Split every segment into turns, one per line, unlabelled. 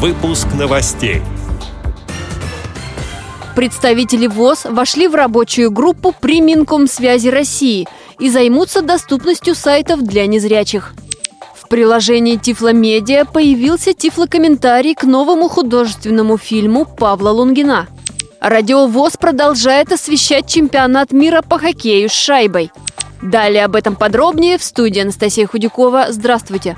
Выпуск новостей.
Представители ВОЗ вошли в рабочую группу при Минкомсвязи России и займутся доступностью сайтов для незрячих. В приложении Тифломедиа появился тифлокомментарий к новому художественному фильму Павла Лунгина. Радио ВОЗ продолжает освещать чемпионат мира по хоккею с шайбой. Далее об этом подробнее в студии Анастасия Худякова. Здравствуйте!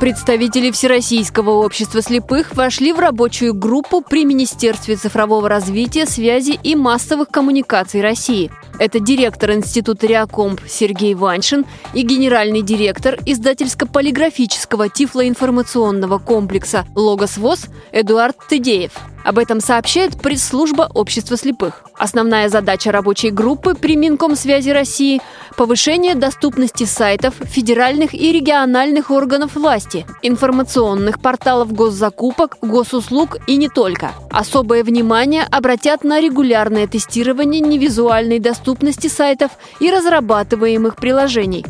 Представители Всероссийского общества слепых вошли в рабочую группу при Министерстве цифрового развития, связи и массовых коммуникаций России. Это директор Института Реакомп Сергей Ваншин и генеральный директор издательско-полиграфического тифлоинформационного комплекса «Логос ВОЗ» Эдуард Тыдеев. Об этом сообщает пресс-служба Общества слепых. Основная задача рабочей группы при Минкомсвязи России – повышение доступности сайтов федеральных и региональных органов власти, информационных порталов госзакупок, госуслуг и не только. Особое внимание обратят на регулярное тестирование невизуальной доступности сайтов и разрабатываемых приложений.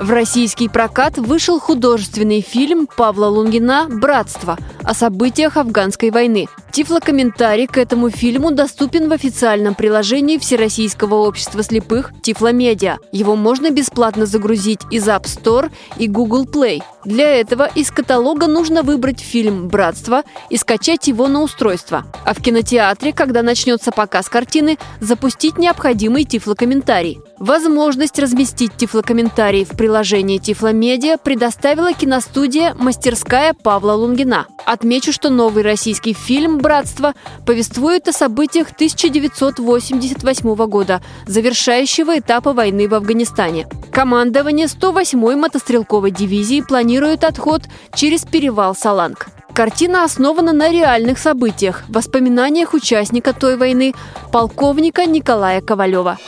В российский прокат вышел художественный фильм Павла Лунгина «Братство» о событиях афганской войны. Тифлокомментарий к этому фильму доступен в официальном приложении Всероссийского общества слепых Тифломедиа. Его можно бесплатно загрузить из App Store и Google Play. Для этого из каталога нужно выбрать фильм «Братство» и скачать его на устройство. А в кинотеатре, когда начнется показ картины, запустить необходимый тифлокомментарий. Возможность разместить тифлокомментарий в приложении Тифломедиа предоставила киностудия «Мастерская Павла Лунгина». Отмечу, что новый российский фильм «Братство» повествует о событиях 1988 года, завершающего этапа войны в Афганистане. Командование 108-й мотострелковой дивизии планирует отход через перевал Саланг. Картина основана на реальных событиях, воспоминаниях участника той войны, полковника Николая Ковалева.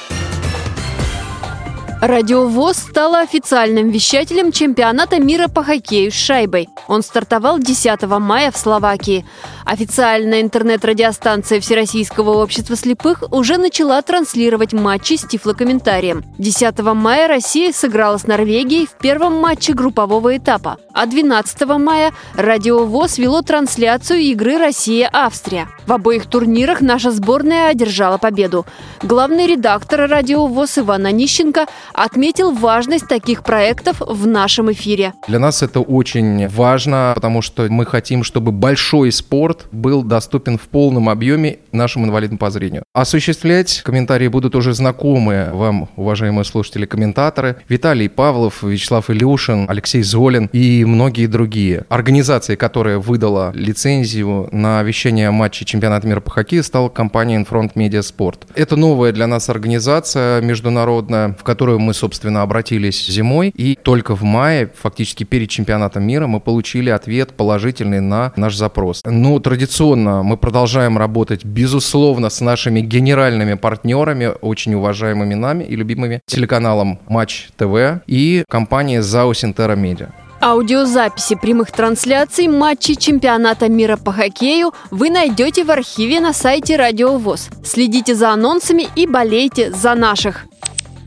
Радиовоз стала официальным вещателем чемпионата мира по хоккею с шайбой. Он стартовал 10 мая в Словакии. Официальная интернет-радиостанция Всероссийского общества слепых уже начала транслировать матчи с тифлокомментарием. 10 мая Россия сыграла с Норвегией в первом матче группового этапа, а 12 мая Радиовоз вело трансляцию игры Россия-Австрия. В обоих турнирах наша сборная одержала победу. Главный редактор Радиовоз Иван Онищенко отметил важность таких проектов в нашем эфире.
Для нас это очень важно, потому что мы хотим, чтобы большой спорт был доступен в полном объеме нашим инвалидам по зрению. Осуществлять комментарии будут уже знакомые вам, уважаемые слушатели-комментаторы. Виталий Павлов, Вячеслав Илюшин, Алексей Золин и многие другие. Организацией, которая выдала лицензию на вещание матчей чемпионата мира по хоккею, стала компания Infront Media Sport. Это новая для нас организация международная, в которую мы, собственно, обратились зимой. И только в мае, фактически перед чемпионатом мира, мы получили ответ положительный на наш запрос. Ну, традиционно мы продолжаем работать, безусловно, с нашими генеральными партнерами, очень уважаемыми нами и любимыми телеканалом Матч ТВ и компанией ЗАО Синтера Медиа.
Аудиозаписи прямых трансляций матчей чемпионата мира по хоккею вы найдете в архиве на сайте Радио ВОЗ. Следите за анонсами и болейте за наших.